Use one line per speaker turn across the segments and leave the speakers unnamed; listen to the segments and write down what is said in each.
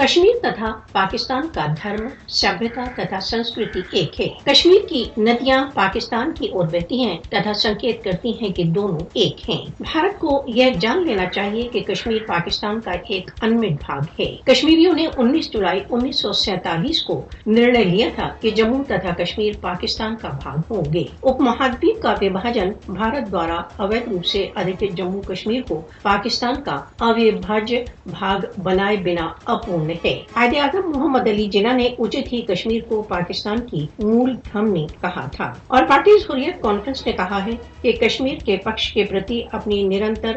کشمیر تتھا پاکستان کا دھرم، سبھیتا تتھا سنسکرتی ایک ہے کشمیر کی ندیاں پاکستان کی اور بہتی ہیں، تتھا سنکیت کرتی ہیں کہ دونوں ایک ہیں۔ بھارت کو یہ جان لینا چاہیے کہ کشمیر پاکستان کا ایک انمٹ بھاگ ہے۔ کشمیریوں نے انیس جولائی انیس سو سینتالیس کو نرنے لیا تھا کہ جموں تتھا کشمیر پاکستان کا بھاگ ہوں گے۔ اپ مہادیپ کا وباجن بھارت دوارا اویدھ روپ سے ادھکت جموں کشمیر کو پاکستان کا اویباج بھاگ بنائے بنا اپورن ہے۔ قائد اعظم محمد علی جناح نے اچت ہی کشمیر کو پاکستان کی مول دھم نے کہا تھا۔ اور پارٹی حریت کانفرنس نے کہا ہے کہ کشمیر کے پکش کے پرتی اپنی نرنتر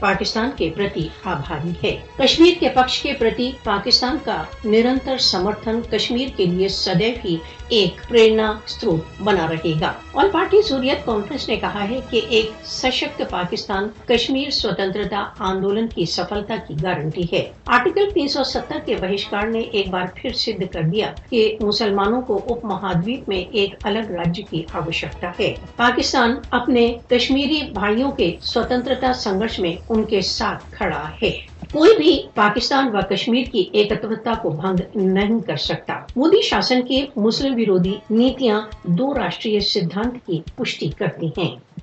پاکستان کے پرتی آبھاری ہے۔ کشمیر کے پکش کے پرتی پاکستان کا نرنتر سمرتھن کشمیر کے لیے سدیو ہی ایک پریرنا سروت بنا رہے گا۔ اور پارٹی حریت کانفرنس نے کہا ہے کہ ایک سشکت پاکستان کشمیر سوتنترتا آندولن کی سفلتا کی گارنٹی ہے۔ آرٹیکل تین سو ستر کے بہشکار نے ایک بار پھر سدھ کر دیا کہ مسلمانوں کو اپ مہادویپ میں ایک الگ راجیہ کی آوشکتا ہے۔ پاکستان اپنے کشمیری بھائیوں کے سوتنترتا سنگرش میں ان کے ساتھ کھڑا ہے۔ کوئی بھی پاکستان و کشمیر کی ایکتوتا کو بھنگ نہیں کر سکتا۔ مودی شاسن کے مسلم ویرودھی نیتیاں دو راشٹریہ سدھانت کی پشٹی کرتی ہیں۔